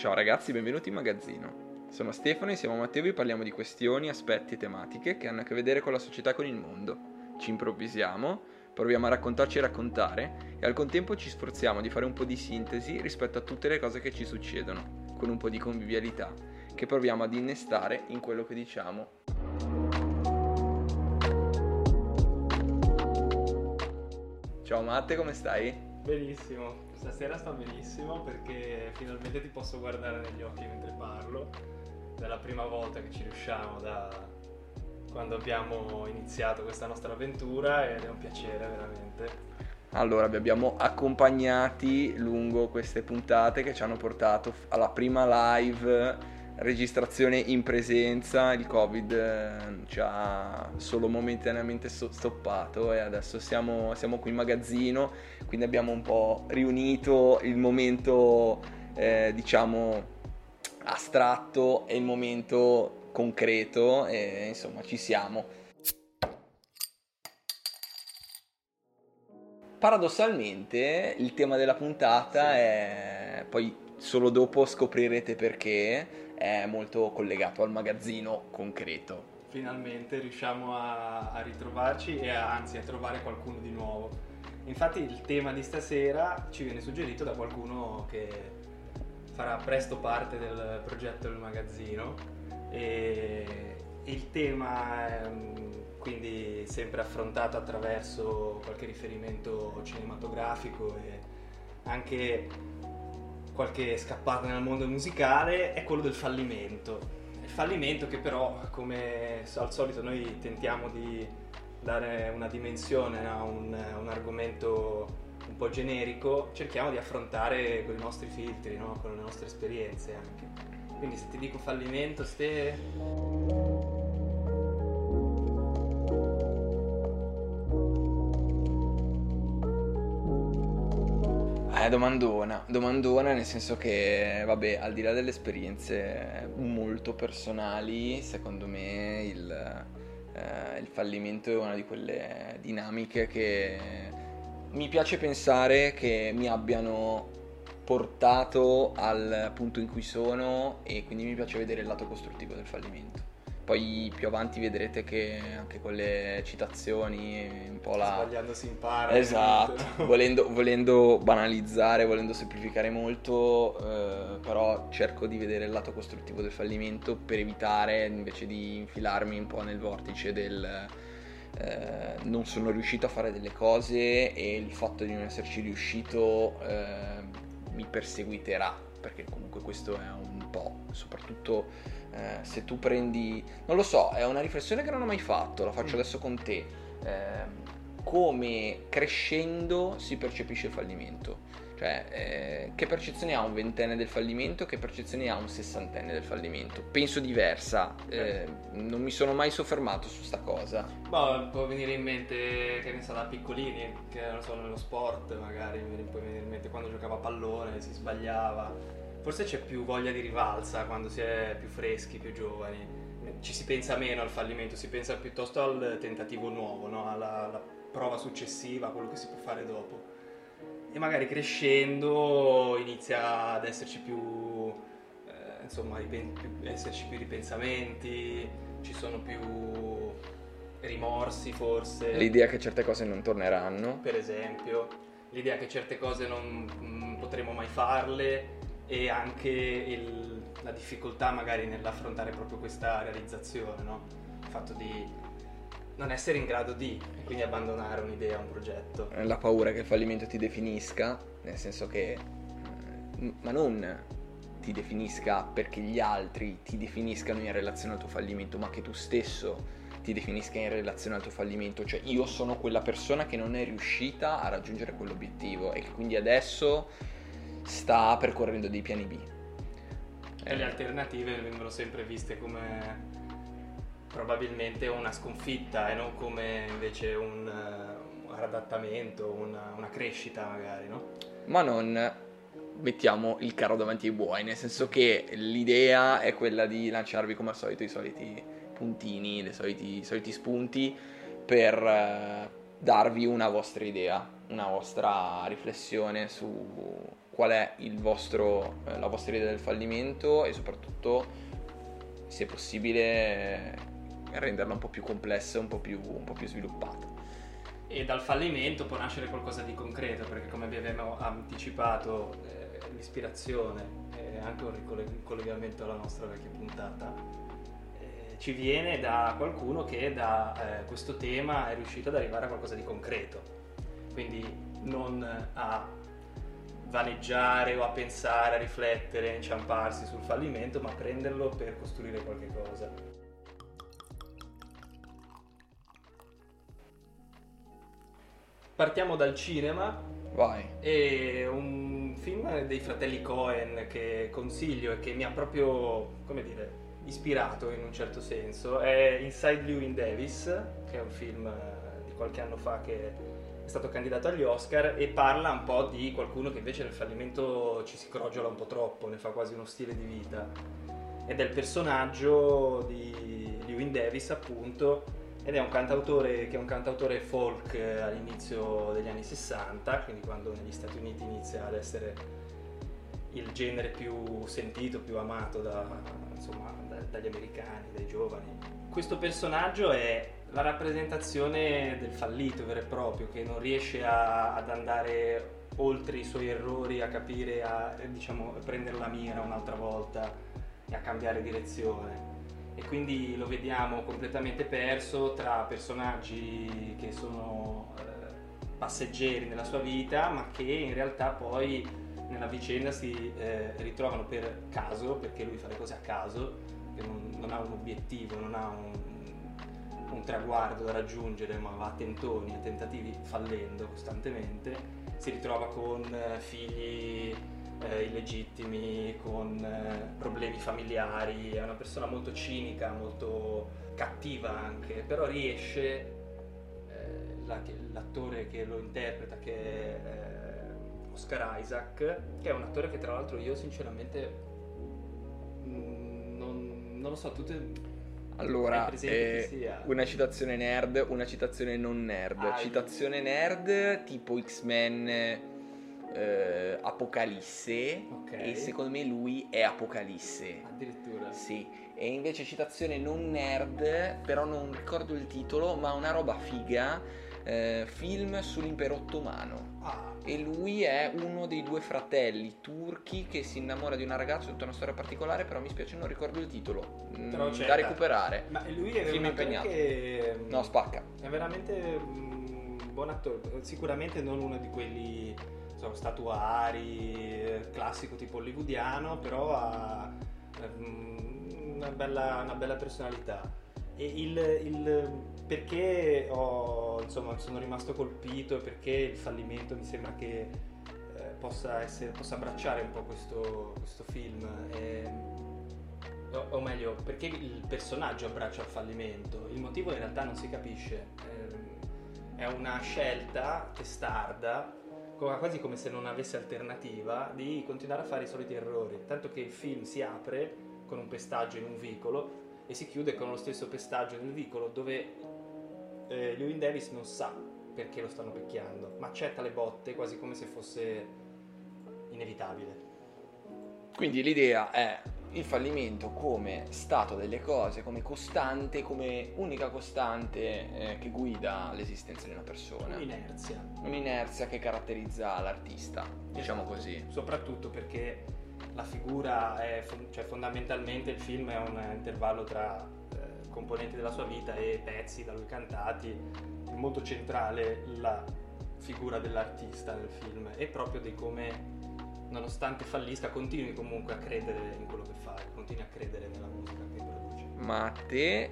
Ciao ragazzi, benvenuti in magazzino. Sono Stefano, insieme a Matteo vi parliamo di questioni, aspetti e tematiche che hanno a che vedere con la società e con il mondo. Ci improvvisiamo, proviamo a raccontarci e raccontare e al contempo ci sforziamo di fare un po' di sintesi rispetto a tutte le cose che ci succedono, con un po' di convivialità, che proviamo ad innestare in quello che diciamo. Ciao Matte, come stai? Benissimo, stasera sto benissimo perché finalmente ti posso guardare negli occhi mentre parlo. È la prima volta che ci riusciamo da quando abbiamo iniziato questa nostra avventura ed è un piacere veramente. Allora, vi abbiamo accompagnati lungo queste puntate che ci hanno portato alla prima live registrazione in presenza, il Covid eh, ci ha solo momentaneamente stoppato e adesso siamo, siamo qui in magazzino, quindi abbiamo un po' riunito il momento eh, diciamo astratto e il momento concreto e insomma ci siamo. Paradossalmente il tema della puntata sì. è poi solo dopo scoprirete perché è molto collegato al magazzino concreto. Finalmente riusciamo a, a ritrovarci e a, anzi a trovare qualcuno di nuovo. Infatti il tema di stasera ci viene suggerito da qualcuno che farà presto parte del progetto del magazzino e il tema è quindi sempre affrontato attraverso qualche riferimento cinematografico e anche qualche scappata nel mondo musicale è quello del fallimento. Il fallimento che però, come al solito, noi tentiamo di dare una dimensione a un, un, argomento un po' generico, cerchiamo di affrontare con i nostri filtri, no? con le nostre esperienze anche. Quindi se ti dico fallimento, ste... domandona, domandona nel senso che, vabbè, al di là delle esperienze molto personali, secondo me il, eh, il fallimento è una di quelle dinamiche che mi piace pensare che mi abbiano portato al punto in cui sono e quindi mi piace vedere il lato costruttivo del fallimento. Poi più avanti vedrete che anche con le citazioni un po' la... Sbagliando si impara. Esatto, volendo, volendo, banalizzare, volendo semplificare molto, eh, però cerco di vedere il lato costruttivo del fallimento per evitare invece di infilarmi un po' nel vortice del... Eh, non sono riuscito a fare delle cose e il fatto di non esserci riuscito eh, mi perseguiterà perché comunque questo è un po' soprattutto eh, se tu prendi, non lo so, è una riflessione che non ho mai fatto, la faccio mm. adesso con te, eh, come crescendo si percepisce il fallimento. Cioè, eh, che percezione ha un ventenne del fallimento? Che percezione ha un sessantenne del fallimento? Penso diversa, eh, non mi sono mai soffermato su sta cosa. Boh, può venire in mente, che ne so, da piccolini, che non so, nello sport magari, mi può venire in mente quando giocava a pallone, si sbagliava Forse c'è più voglia di rivalsa quando si è più freschi, più giovani. Ci si pensa meno al fallimento, si pensa piuttosto al tentativo nuovo, no? alla, alla prova successiva, a quello che si può fare dopo. E magari crescendo inizia ad esserci più, eh, insomma, più, esserci più ripensamenti, ci sono più rimorsi forse. L'idea che certe cose non torneranno. Per esempio, l'idea che certe cose non, non potremo mai farle e anche il, la difficoltà magari nell'affrontare proprio questa realizzazione, no? il fatto di non essere in grado di e quindi abbandonare un'idea, un progetto. La paura che il fallimento ti definisca, nel senso che, mm, ma non ti definisca perché gli altri ti definiscano in relazione al tuo fallimento, ma che tu stesso ti definisca in relazione al tuo fallimento, cioè io sono quella persona che non è riuscita a raggiungere quell'obiettivo e che quindi adesso sta percorrendo dei piani B. E le alternative vengono sempre viste come probabilmente una sconfitta e non come invece un, un adattamento, una, una, crescita magari, no? Ma non mettiamo il carro davanti ai buoi, nel senso che l'idea è quella di lanciarvi come al solito i soliti puntini, i soliti, soliti spunti per uh, darvi una vostra idea, una vostra riflessione su qual è vostro, eh, la vostra idea del fallimento e soprattutto, se è possibile, renderla un po' più complessa un, un po' più sviluppata. E dal fallimento può nascere qualcosa di concreto perché come vi abbiamo anticipato eh, l'ispirazione e anche un collegamento alla nostra vecchia puntata. Eh, ci viene da qualcuno che da eh, questo tema è riuscito ad arrivare a qualcosa di concreto. Quindi non a vaneggiare o a pensare, a riflettere, a inciamparsi sul fallimento ma prenderlo per costruire qualche cosa Partiamo dal cinema. Vai. E un film dei fratelli Cohen che consiglio e che mi ha proprio, come dire, ispirato in un certo senso è Inside Llewyn Davis, che è un film eh, di qualche anno fa che è stato candidato agli Oscar e parla un po' di qualcuno che invece nel fallimento ci si crogiola un po' troppo, ne fa quasi uno stile di vita. Ed è il personaggio di Llewyn Davis, appunto, ed è un cantautore che è un cantautore folk eh, all'inizio degli anni 60, quindi quando negli Stati Uniti inizia ad essere il genere più sentito, più amato da, insomma, da, dagli americani, dai giovani. Questo personaggio è la rappresentazione del fallito vero e proprio, che non riesce a, ad andare oltre i suoi errori, a capire, a diciamo, prendere la mira un'altra volta e a cambiare direzione. E quindi lo vediamo completamente perso tra personaggi che sono eh, passeggeri nella sua vita ma che in realtà poi nella vicenda si eh, ritrovano per caso perché lui fa le cose a caso non, non ha un obiettivo non ha un, un traguardo da raggiungere ma va a tentoni a tentativi fallendo costantemente. Si ritrova con eh, figli eh, illegittimi, con eh, problemi familiari, è una persona molto cinica, molto cattiva anche, però riesce, eh, la, l'attore che lo interpreta, che è eh, Oscar Isaac, che è un attore che tra l'altro io sinceramente mh, mm, non, non, lo so, tutte... Allora, eh, una citazione nerd, una citazione non nerd. Ah, citazione nerd tipo X-Men eh, Apocalisse okay. e secondo me lui è Apocalisse. Addirittura. Sì. E invece citazione non nerd, però non ricordo il titolo, ma una roba figa, eh, film sull'impero ottomano. Ah. E lui è uno dei due fratelli turchi che si innamora di una ragazza, tutta una storia particolare, però mi spiace non ricordo il titolo. Mm, da recuperare. Ma lui è film impegnato. Che... No, spacca. È veramente un buon attore, sicuramente non uno di quelli so, statuari, classico tipo hollywoodiano, però ha ehm, una bella, una bella personalità. Il, il, perché ho, insomma, sono rimasto colpito e perché il fallimento mi sembra che eh, possa, essere, possa abbracciare un po' questo, questo film. E, o, o, meglio, perché il personaggio abbraccia il fallimento. Il motivo in realtà non si capisce. Eh, è una scelta testarda quasi come se non avesse alternativa, di continuare a fare i soliti errori. Tanto che il film si apre con un pestaggio in un vicolo e si chiude con lo stesso pestaggio nel vicolo dove eh, Lewin Davis non sa perché lo stanno picchiando, ma accetta le botte quasi come se fosse inevitabile. Quindi l'idea è il fallimento come stato delle cose, come costante, come unica costante eh, che guida l'esistenza di una persona. Un'inerzia. Un'inerzia che caratterizza l'artista, diciamo così. Soprattutto perché la figura è, cioè fondamentalmente il film è un intervallo tra eh, componenti della sua vita e pezzi da lui cantati, è molto centrale la figura dell'artista nel film e proprio di come nonostante fallisca, continui comunque a credere in quello che fai, continui a credere nella musica che produci. Ma a te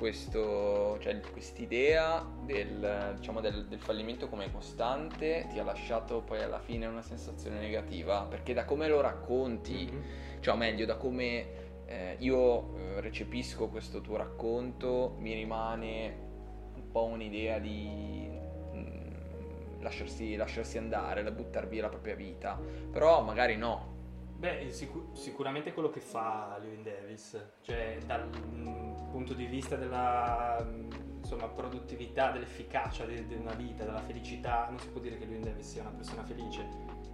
questo, cioè, quest'idea del, diciamo, del, del, fallimento come costante ti ha lasciato poi alla fine una sensazione negativa? Perché da come lo racconti, mm-hmm. cioè meglio, da come eh, io eh, recepisco questo tuo racconto, mi rimane un po' un'idea di lasciarsi, lasciarsi andare, da buttare via la propria vita, però magari no. Beh, sicur- sicuramente quello che fa Lewin Davis, cioè dal punto di vista della mm, insomma, produttività, dell'efficacia di, di, una vita, della felicità, non si può dire che Lewin Davis sia una persona felice,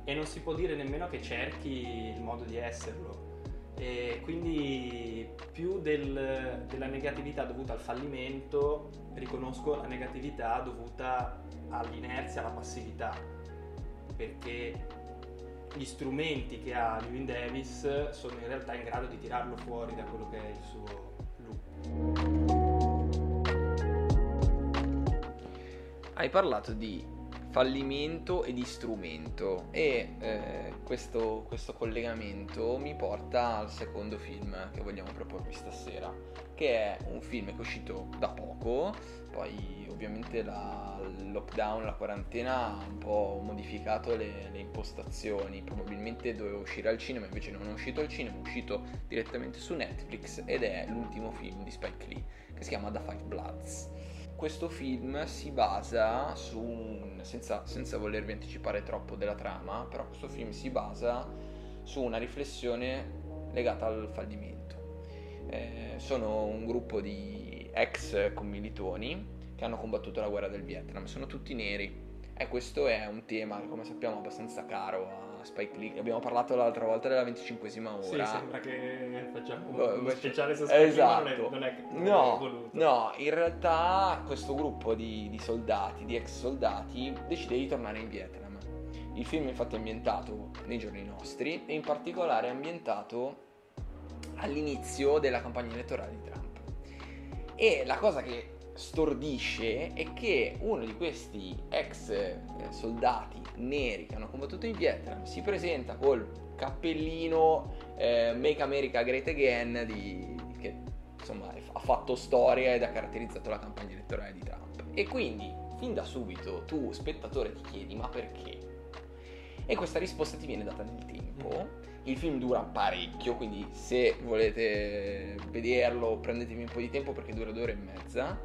e non si può dire nemmeno che cerchi il modo di esserlo. E quindi più del, della negatività dovuta al fallimento, riconosco la negatività dovuta all'inerzia, alla passività, perché gli strumenti che ha Lewin Davis sono in realtà in grado di tirarlo fuori da quello che è il suo loop. Hai parlato di fallimento e di strumento. E eh, questo, questo, collegamento mi porta al secondo film che vogliamo proporvi stasera che è un film che è uscito da poco. Poi ovviamente la, il lockdown, la quarantena ha un po' modificato le, le, impostazioni. Probabilmente doveva uscire al cinema invece non è uscito al cinema è uscito direttamente su Netflix ed è l'ultimo film di Spike Lee che si chiama The Five Bloods questo film si basa su un, senza, senza volervi anticipare troppo della trama, però questo film si basa su una riflessione legata al fallimento. Eh, sono un gruppo di ex commilitoni che hanno combattuto la guerra del Vietnam, sono tutti neri e questo è un tema, come sappiamo, abbastanza caro a Spike Lee. Abbiamo parlato l'altra volta della 25esima ora. Sì, sembra che facciamo un Beh, speciale su Spike esatto. Lee, non è, non è, no, no, in realtà questo gruppo di, di soldati, di ex soldati, decide di tornare in Vietnam. Il film infatti è ambientato nei giorni nostri e in particolare è ambientato all'inizio della campagna elettorale di Trump. E la cosa che stordisce è che uno di questi ex eh, soldati neri che hanno combattuto in Vietnam si presenta col cappellino eh, Make America Great Again di, che insomma ha fatto storia ed ha caratterizzato la campagna elettorale di Trump. E quindi fin da subito tu spettatore ti chiedi ma perché? E questa risposta ti viene data nel tempo. Il film dura parecchio, quindi se volete vederlo prendetevi un po' di tempo perché dura due ore e mezza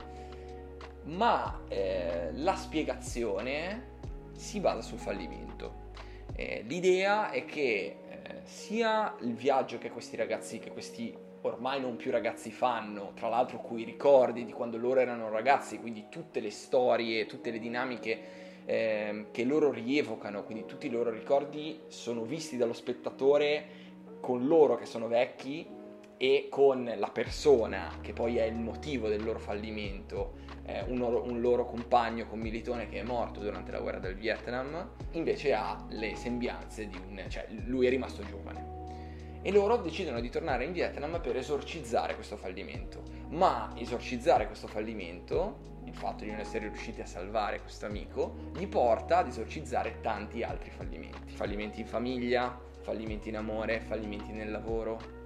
ma eh, la spiegazione si basa sul fallimento. Eh, l'idea è che eh, sia il viaggio che questi ragazzi, che questi ormai non più ragazzi fanno, tra l'altro cui ricordi di quando loro erano ragazzi, quindi tutte le storie, tutte le dinamiche eh, che loro rievocano, quindi tutti i loro ricordi sono visti dallo spettatore con loro che sono vecchi e con la persona che poi è il motivo del loro fallimento eh, un, loro, un, loro, compagno commilitone che è morto durante la guerra del Vietnam, invece ha le sembianze di un... cioè lui è rimasto giovane. E loro decidono di tornare in Vietnam per esorcizzare questo fallimento. Ma esorcizzare questo fallimento, il fatto di non essere riusciti a salvare questo amico, gli porta ad esorcizzare tanti altri fallimenti. Fallimenti in famiglia, fallimenti in amore, fallimenti nel lavoro,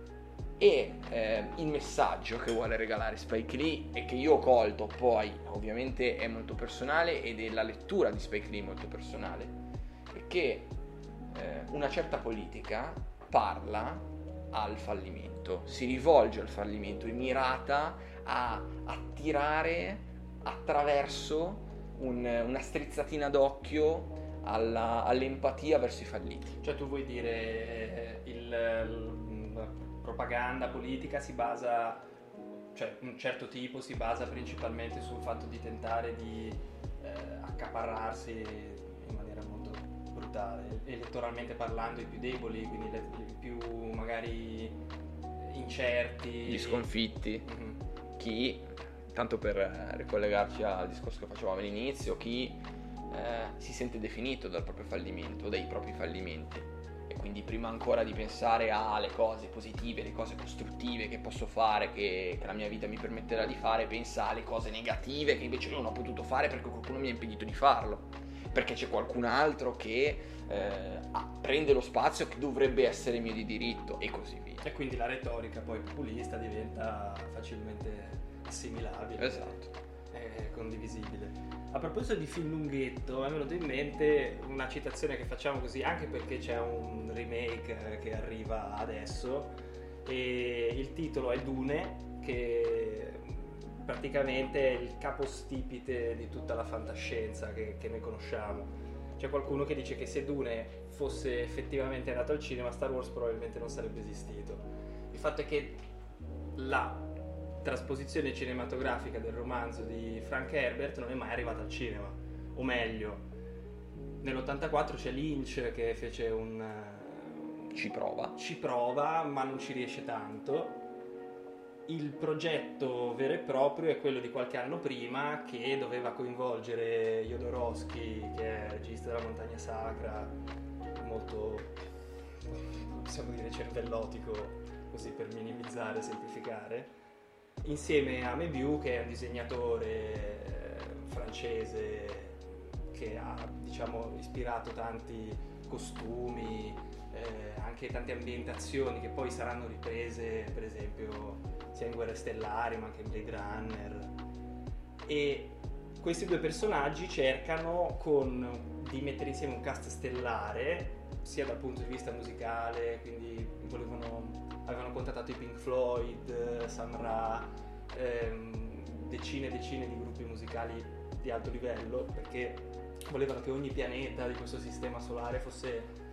e eh, il messaggio che vuole regalare Spike Lee e che io ho colto poi ovviamente è molto personale ed è la lettura di Spike Lee molto personale. È che eh, una certa politica parla al fallimento si rivolge al fallimento è mirata a attirare attraverso un, una strizzatina d'occhio alla, all'empatia verso i falliti. Cioè tu vuoi dire eh, il, il propaganda politica si basa, cioè un certo tipo si basa principalmente sul fatto di tentare di eh, accaparrarsi in maniera molto brutale, elettoralmente parlando i più deboli, quindi le, i più magari incerti. Gli sconfitti. Mm-hmm. Chi, tanto per ricollegarci al discorso che facevamo all'inizio, chi eh, si sente definito dal proprio fallimento, dai propri fallimenti quindi prima ancora di pensare alle cose positive, le cose costruttive che posso fare, che, che, la mia vita mi permetterà di fare, pensa alle cose negative che invece non ho potuto fare perché qualcuno mi ha impedito di farlo, perché c'è qualcun altro che eh, prende lo spazio che dovrebbe essere mio di diritto e così via. E quindi la retorica poi populista diventa facilmente assimilabile. Esatto. E condivisibile. A proposito di film lunghetto, è venuto in mente una citazione che facciamo così anche perché c'è un remake che arriva adesso e il titolo è Dune che praticamente è il capostipite di tutta la fantascienza che, che noi conosciamo. C'è qualcuno che dice che se Dune fosse effettivamente andato al cinema Star Wars probabilmente non sarebbe esistito. Il fatto è che la trasposizione cinematografica del romanzo di Frank Herbert non è mai arrivata al cinema, o meglio, Nell'84 c'è Lynch che fece un... Ci prova. Ci prova, ma non ci riesce tanto. Il progetto vero e proprio è quello di qualche anno prima che doveva coinvolgere Jodorowsky, che è regista della Montagna Sacra, molto, possiamo dire, cervellotico, così per minimizzare e semplificare, insieme a Mebiu, che è un disegnatore eh, francese che ha diciamo, ispirato tanti costumi, eh, anche tante ambientazioni che poi saranno riprese per esempio sia in Guerre Stellari ma anche in Blade Runner. E questi due personaggi cercano con, di mettere insieme un cast stellare sia dal punto di vista musicale, quindi volevano, avevano contattato i Pink Floyd, Sam Ra, ehm, decine e decine di gruppi musicali di alto livello perché volevano che ogni pianeta di questo sistema solare fosse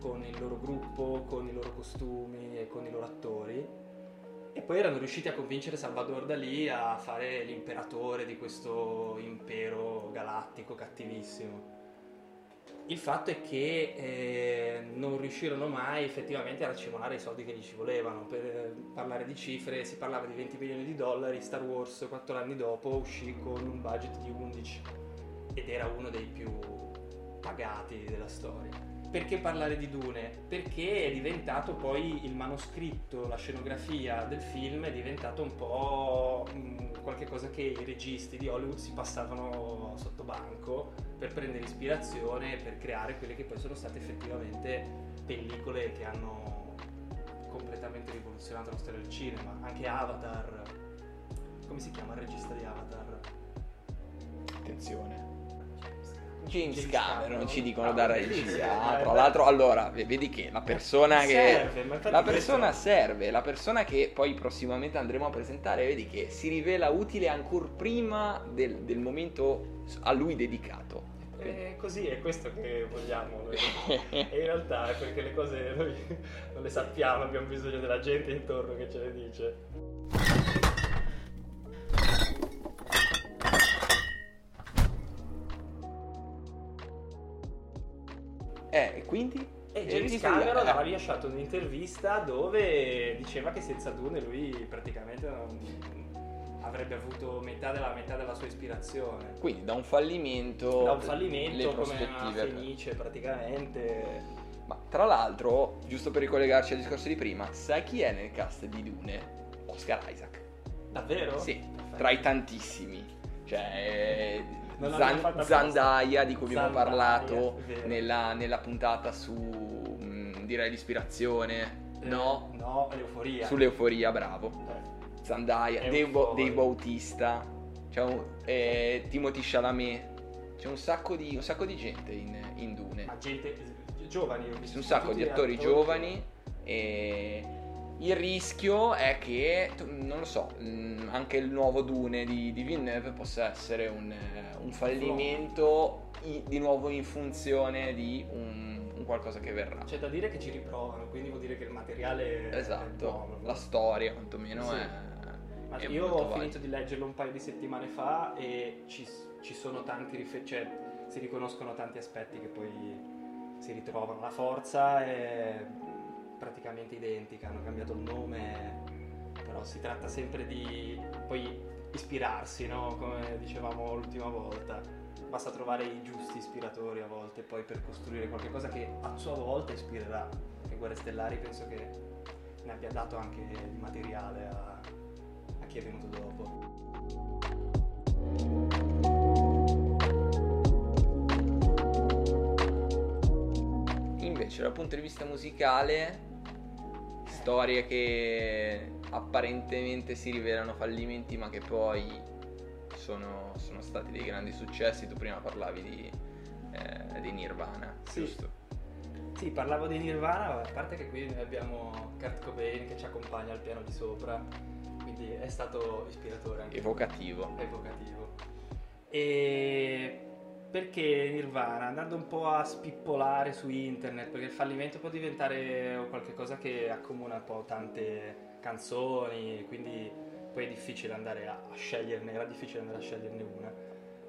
con il loro gruppo, con i loro costumi e con i loro attori. E poi erano riusciti a convincere Salvador Dalì a fare l'imperatore di questo impero galattico cattivissimo. Il fatto è che eh, non riuscirono mai effettivamente a racimolare i soldi che gli ci volevano. Per parlare di cifre, si parlava di 20 milioni di dollari, Star Wars 4 anni dopo uscì con un budget di 11 ed era uno dei più pagati della storia. Perché parlare di Dune? Perché è diventato poi il manoscritto, la scenografia del film è diventato un po' qualche cosa che i registi di Hollywood si passavano sotto banco per prendere ispirazione, per creare quelle che poi sono state effettivamente pellicole che hanno completamente rivoluzionato la storia del cinema. Anche Avatar, come si chiama il regista di Avatar? Attenzione. James, James Cameron, Cameron, ci dicono da regia. Ah, tra l'altro, allora, vedi che la persona che. Serve, la persona questo... serve, la persona che poi prossimamente andremo a presentare, vedi che si rivela utile ancora prima del, del momento a lui dedicato. È così, è questo che vogliamo noi. e in realtà è perché le cose noi non le sappiamo, abbiamo bisogno della gente intorno che ce le dice. Eh, e quindi? E James Cameron aveva rilasciato un'intervista dove diceva che senza Dune lui praticamente non avrebbe avuto metà della metà della sua ispirazione. Quindi da un fallimento... Da un fallimento come una fenice praticamente. Ma tra l'altro, giusto per ricollegarci al discorso di prima, sai chi è nel cast di Dune? Oscar Isaac. Davvero? Sì, Perfetto. tra i tantissimi. Cioè, Zan- Zandaia di cui abbiamo Zandaia, parlato nella, nella, puntata su mh, mm, direi l'ispirazione eh, no? no l'euforia. Sull'euforia bravo. Eh. Zandaia Dave, Dave Bautista c'è un, eh, Timothy Chalamet. C'è un sacco di, un sacco di gente in, in, Dune. Ma gente giovani un sacco di attori, attori. giovani e il rischio è che, non lo so, mm, anche il nuovo Dune di, di Villeneuve possa essere un, eh, un fallimento i, di nuovo in funzione di un, un, qualcosa che verrà. C'è da dire che ci riprovano, quindi vuol dire che il materiale esatto, la storia quantomeno sì. è... Ma è io ho finito di leggerlo un paio di settimane fa e ci, ci sono tanti riferimenti, cioè si riconoscono tanti aspetti che poi si ritrovano. La forza è praticamente identica, hanno cambiato il nome, però si tratta sempre di poi ispirarsi, no? come dicevamo l'ultima volta. Basta trovare i giusti ispiratori a volte poi per costruire qualcosa che a sua volta ispirerà. E Guerre Stellari penso che ne abbia dato anche di materiale a, a chi è venuto dopo. invece dal punto di vista musicale storie che apparentemente si rivelano fallimenti ma che poi sono, sono stati dei grandi successi tu prima parlavi di, eh, di Nirvana sì. giusto? Sì, parlavo di Nirvana, a parte che qui noi abbiamo Kurt Cobain che ci accompagna al piano di sopra, quindi è stato ispiratore anche. Evocativo. Evocativo. E perché Nirvana, andando un po' a spippolare su internet, perché il fallimento può diventare qualcosa che accomuna un po' tante canzoni, quindi poi è difficile andare a, sceglierne, era difficile andare a sceglierne una.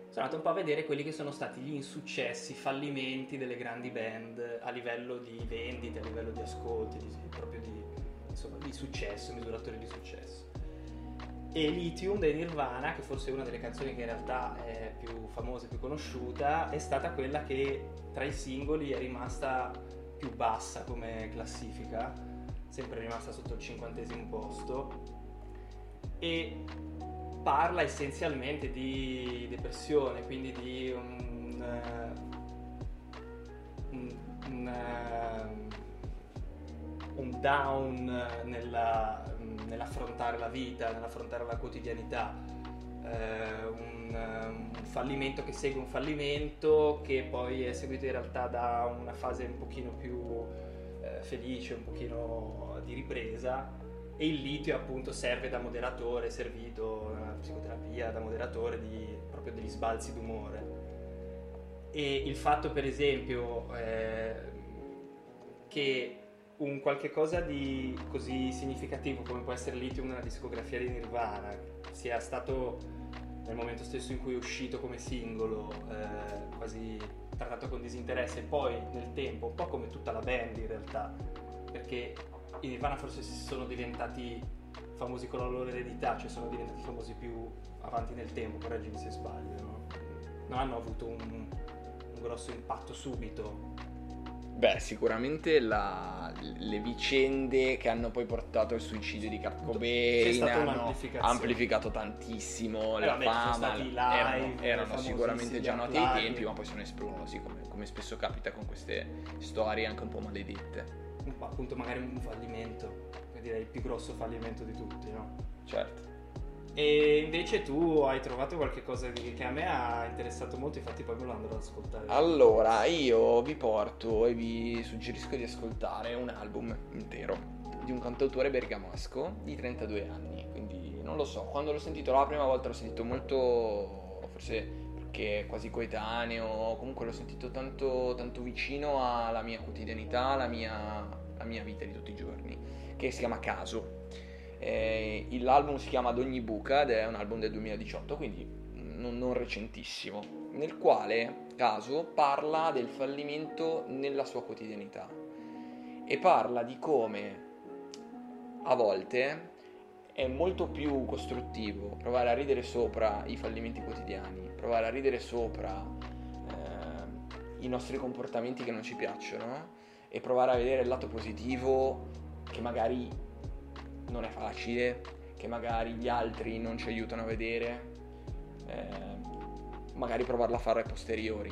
sono andato un po' a vedere quelli che sono stati gli insuccessi, i fallimenti delle grandi band a livello di vendite, a livello di ascolti, di, proprio di, insomma, di successo, misuratori di successo. E Lithium dei Nirvana, che forse è una delle canzoni che in realtà è più famosa e più conosciuta, è stata quella che tra i singoli è rimasta più bassa come classifica, sempre rimasta sotto il cinquantesimo posto. E parla essenzialmente di depressione, quindi di un, un, un, un down nella, nell'affrontare la vita, nell'affrontare la quotidianità, uh, un, un, fallimento che segue un fallimento che poi è seguito in realtà da una fase un pochino più felice, un pochino di ripresa e il litio appunto serve da moderatore, è servito nella psicoterapia da moderatore di, proprio degli sbalzi d'umore. E il fatto per esempio eh, che un qualche cosa di così significativo come può essere Lithium nella discografia di Nirvana sia stato nel momento stesso in cui è uscito come singolo eh, quasi trattato con disinteresse e poi nel tempo un po' come tutta la band in realtà perché i Nirvana forse sono diventati famosi con la loro eredità, cioè sono diventati famosi più avanti nel tempo, correggimi se sbaglio, no? non hanno avuto un, un, grosso impatto subito. Beh, sicuramente la, le vicende che hanno poi portato al suicidio di Kurt Cobain hanno amplificato tantissimo eh, la vabbè, fama, live, erano, erano sicuramente già noti ai tempi, ma poi sono esplosi, come, come spesso capita con queste storie anche un po' maledette appunto magari un fallimento, direi il più grosso fallimento di tutti, no? Certo. E invece tu hai trovato qualcosa che a me ha interessato molto, infatti poi me lo andrò ad ascoltare. Allora, io vi porto e vi suggerisco di ascoltare un album intero di un cantautore bergamasco di 32 anni, quindi non lo so, quando l'ho sentito la prima volta l'ho sentito molto, forse perché quasi coetaneo, comunque l'ho sentito tanto, tanto vicino alla mia quotidianità, alla mia, alla mia, vita di tutti i giorni, che si chiama Caso. Eh, l'album si chiama Ad ogni buca ed è un album del 2018, quindi non, non recentissimo, nel quale Caso parla del fallimento nella sua quotidianità e parla di come a volte è molto più costruttivo provare a ridere sopra i fallimenti quotidiani, provare a ridere sopra eh, i nostri comportamenti che non ci piacciono e provare a vedere il lato positivo che magari non è facile, che magari gli altri non ci aiutano a vedere, eh, magari provarlo a fare a posteriori.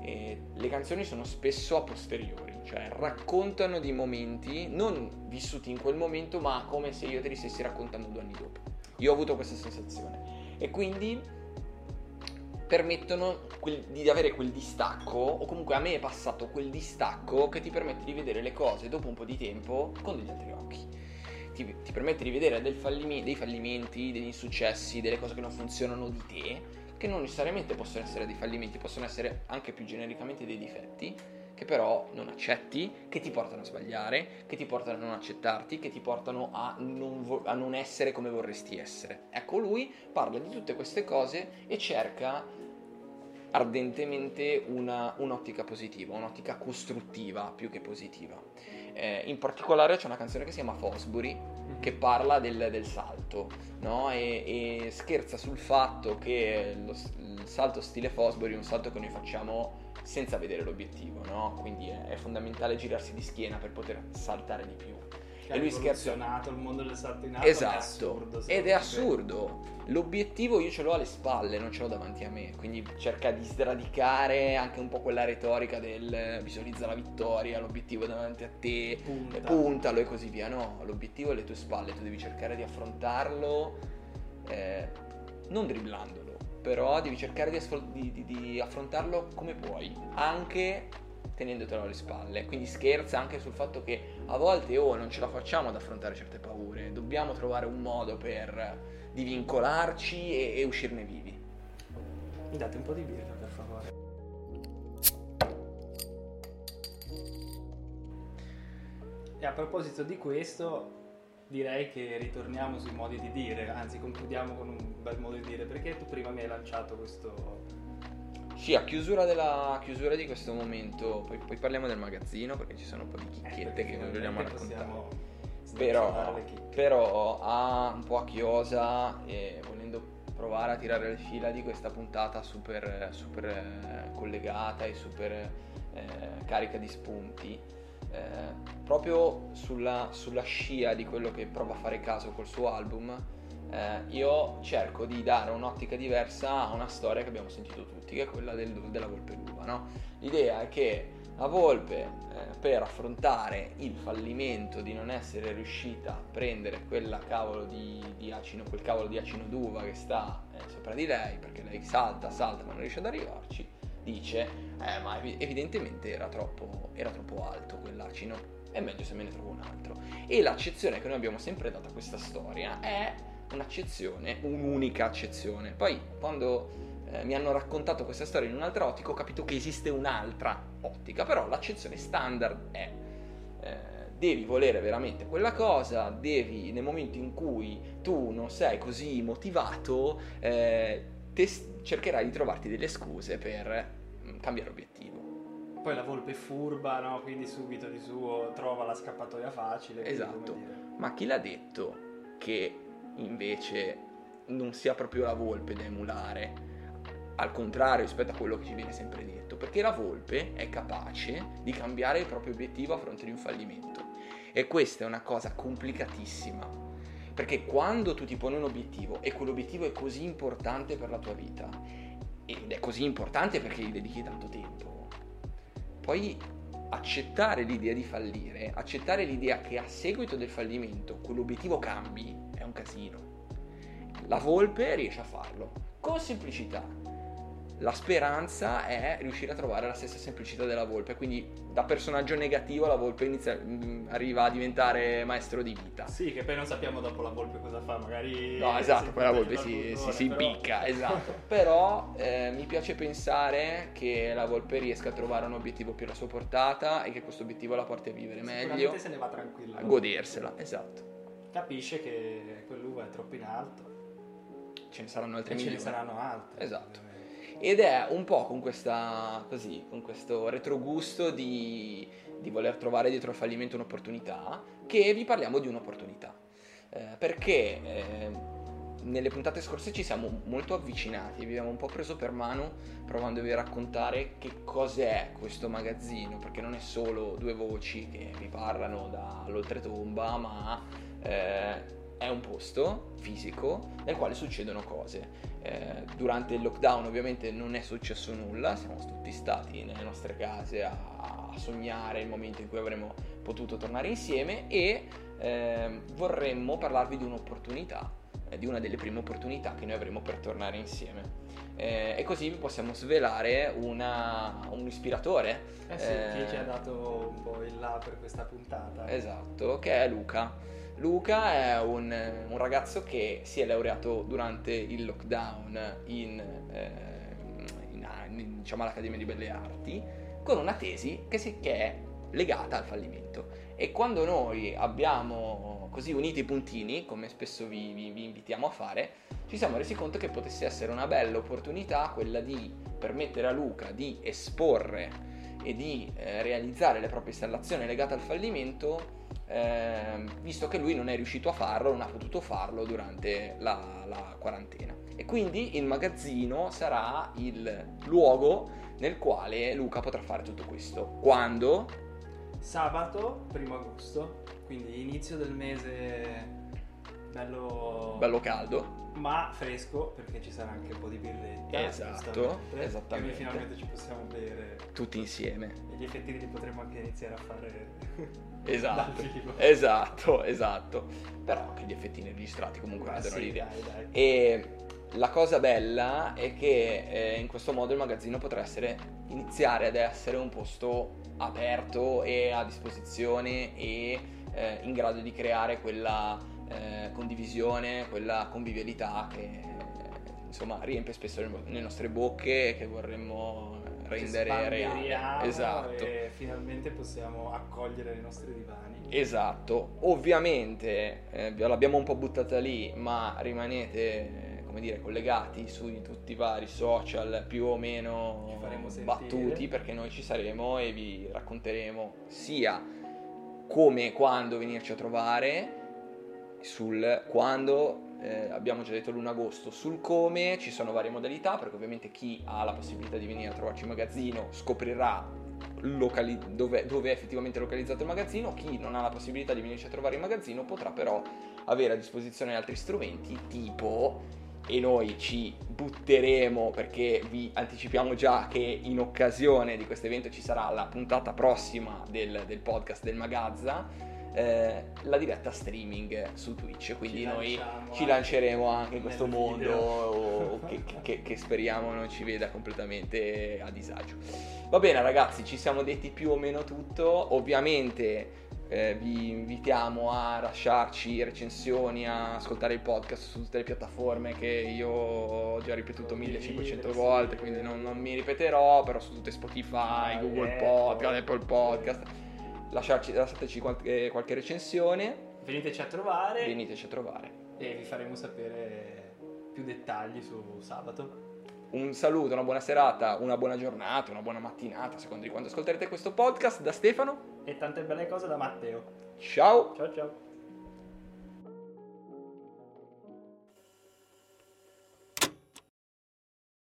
E le canzoni sono spesso a posteriori cioè raccontano di momenti non vissuti in quel momento, ma come se io te li stessi raccontando due anni dopo. Io ho avuto questa sensazione e quindi permettono quel, di avere quel distacco, o comunque a me è passato quel distacco che ti permette di vedere le cose dopo un po' di tempo con degli altri occhi. Ti, ti permette di vedere fallimi, dei fallimenti, degli insuccessi, delle cose che non funzionano di te, che non necessariamente possono essere dei fallimenti, possono essere anche più genericamente dei difetti che però non accetti, che ti portano a sbagliare, che ti portano a non accettarti, che ti portano a non, vo- a non essere come vorresti essere. Ecco, lui parla di tutte queste cose e cerca ardentemente una, un'ottica positiva, un'ottica costruttiva più che positiva. Eh, in particolare c'è una canzone che si chiama Fosbury. Che parla del, del salto no? e, e, scherza sul fatto che lo, il salto stile Fosbury è un salto che noi facciamo senza vedere l'obiettivo, no? Quindi è, è, fondamentale girarsi di schiena per poter saltare di più. E lui scherza il mondo del salto in alto esatto. è assurdo. Ed è assurdo. L'obiettivo io ce l'ho alle spalle, non ce l'ho davanti a me. Quindi cerca di sradicare anche un po' quella retorica del visualizza la vittoria, l'obiettivo è davanti a te, Punta. puntalo e così via. No, l'obiettivo è alle tue spalle, tu devi cercare di affrontarlo eh, non dribblandolo però devi cercare di, asfol- di, di, di affrontarlo come puoi, anche tenendotelo alle spalle. Quindi scherza anche sul fatto che a volte oh, non ce la facciamo ad affrontare certe paure, dobbiamo trovare un modo per divincolarci e, e uscirne vivi. Mi date un po' di birra per favore. E a proposito di questo, direi che ritorniamo sui modi di dire, anzi concludiamo con un bel modo di dire, perché tu prima mi hai lanciato questo... Sì, a chiusura, della, chiusura di questo momento, poi, poi, parliamo del magazzino perché ci sono un po' di chicchiette eh, che noi vogliamo raccontare. Però, però a, un po' a chiosa e volendo provare a tirare le fila di questa puntata super, super eh, collegata e super eh, carica di spunti, eh, proprio sulla, sulla, scia di quello che prova a fare caso col suo album, eh, io cerco di dare un'ottica diversa a una storia che abbiamo sentito tutti, che è quella del, della Volpe Luva. No? L'idea è che la Volpe, eh, per affrontare il fallimento di non essere riuscita a prendere cavolo di, di acino, quel cavolo di acino d'uva che sta eh, sopra di lei, perché lei salta, salta ma non riesce ad arrivarci, dice, eh, ma evidentemente era troppo, era troppo alto quell'acino, è meglio se me ne trovo un altro. E l'accezione che noi abbiamo sempre dato a questa storia è un'accezione, un'unica accezione. Poi quando eh, mi hanno raccontato questa storia in un'altra ottica ho capito che esiste un'altra ottica, però l'accezione standard è eh, devi volere veramente quella cosa, devi nel momento in cui tu non sei così motivato, eh, te- cercherai di trovarti delle scuse per mm, cambiare obiettivo. Poi la volpe è furba, no? Quindi subito di suo trova la scappatoia facile. Esatto. Ma chi l'ha detto che invece non sia proprio la volpe da emulare? Al contrario rispetto a quello che ci viene sempre detto, perché la volpe è capace di cambiare il proprio obiettivo a fronte di un fallimento. E questa è una cosa complicatissima, perché quando tu ti poni un obiettivo e quell'obiettivo è così importante per la tua vita, ed è così importante perché gli dedichi tanto tempo, poi accettare l'idea di fallire, accettare l'idea che a seguito del fallimento quell'obiettivo cambi, un casino. La volpe riesce a farlo con semplicità, la speranza è riuscire a trovare la stessa semplicità della volpe. Quindi, da personaggio negativo, la volpe inizia, mm, arriva a diventare maestro di vita. Sì, che poi non sappiamo dopo la volpe cosa fa. Magari. No, esatto, poi la volpe si, si, si però... impicca. Esatto. però eh, mi piace pensare che la volpe riesca a trovare un obiettivo più alla sua portata e che questo obiettivo la porti a vivere meglio. se ne va tranquilla. A godersela, esatto. Capisce che quell'uva è troppo in alto. Ce ne saranno altre milioni. Ce ne saranno altre. Esatto ed è un po' con, questa, così, con questo retrogusto di, di, voler trovare dietro il fallimento un'opportunità che vi parliamo di un'opportunità. Eh, perché eh, nelle puntate scorse ci siamo molto avvicinati, vi abbiamo un po' preso per mano provandovi a raccontare che cos'è questo magazzino, perché non è solo due voci che vi parlano dall'oltretomba, ma eh, è un posto fisico nel quale succedono cose. Eh, durante il lockdown ovviamente non è successo nulla, siamo tutti stati nelle nostre case a, a sognare il momento in cui avremmo potuto tornare insieme e eh, vorremmo parlarvi di un'opportunità, eh, di una delle prime opportunità che noi avremo per tornare insieme. Eh, e così vi possiamo svelare una, un ispiratore. Eh sì, chi ci ha dato un po' il là per questa puntata. Esatto, che è Luca. Luca è un, un, ragazzo che si è laureato durante il lockdown in, eh, in, in, diciamo, all'Accademia di Belle Arti con una tesi che, si, che è legata al fallimento. E quando noi abbiamo così unito i puntini, come spesso vi, vi, vi invitiamo a fare, ci siamo resi conto che potesse essere una bella opportunità quella di permettere a Luca di esporre e di eh, realizzare le proprie installazioni legate al fallimento eh, visto che lui non è riuscito a farlo, non ha potuto farlo durante la, la quarantena. E quindi il magazzino sarà il luogo nel quale Luca potrà fare tutto questo. Quando? Sabato 1 agosto, quindi inizio del mese bello... bello caldo. Ma fresco perché ci sarà anche un po' di birretta. Esatto, esattamente. Quindi finalmente ci possiamo bere tutti insieme. E gli effettini li potremo anche iniziare a fare Esatto, esatto, esatto. Però che gli effettini registrati comunque rendono sì, l'idea. Dai, dai. E la cosa bella è che eh, in questo modo il magazzino potrà essere, iniziare ad essere un posto aperto e a disposizione e eh, in grado di creare quella eh, condivisione, quella convivialità che insomma riempie spesso le, le nostre bocche che vorremmo rendere reali. Spanderiamo Esatto. E finalmente possiamo accogliere i nostri divani. Esatto, ovviamente eh, l'abbiamo un po' buttata lì, ma rimanete, eh, come dire, collegati su tutti i vari social più o meno battuti perché noi ci saremo e vi racconteremo sia come e quando venirci a trovare, sul quando eh, abbiamo già detto l'1 agosto, sul come ci sono varie modalità perché ovviamente chi ha la possibilità di venire a trovarci in magazzino scoprirà locali- dove, dove è effettivamente localizzato il magazzino, chi non ha la possibilità di venirci a trovare in magazzino potrà però avere a disposizione altri strumenti tipo e noi ci butteremo perché vi anticipiamo già che in occasione di questo evento ci sarà la puntata prossima del, del podcast del Magazza eh, la diretta streaming su Twitch quindi Ci noi ci lanceremo anche in questo mondo che, che- che speriamo non ci veda completamente a disagio va bene ragazzi ci siamo detti più o meno tutto ovviamente eh, vi invitiamo a lasciarci recensioni, a ascoltare il podcast su tutte le piattaforme che io ho già ripetuto 1500 Sì. volte, quindi non, non mi ripeterò, però su tutte Spotify, Ah, Google. Podcast, Apple Podcast. Lasciarci, lasciateci qualche, qualche recensione, Veniteci a trovare veniteci a trovare. e vi faremo sapere più dettagli su sabato. Un saluto, una buona serata, una buona giornata, una buona mattinata, a seconda di quando ascolterete questo podcast. Da Stefano, E tante belle cose da Matteo. ciao! Ciao ciao.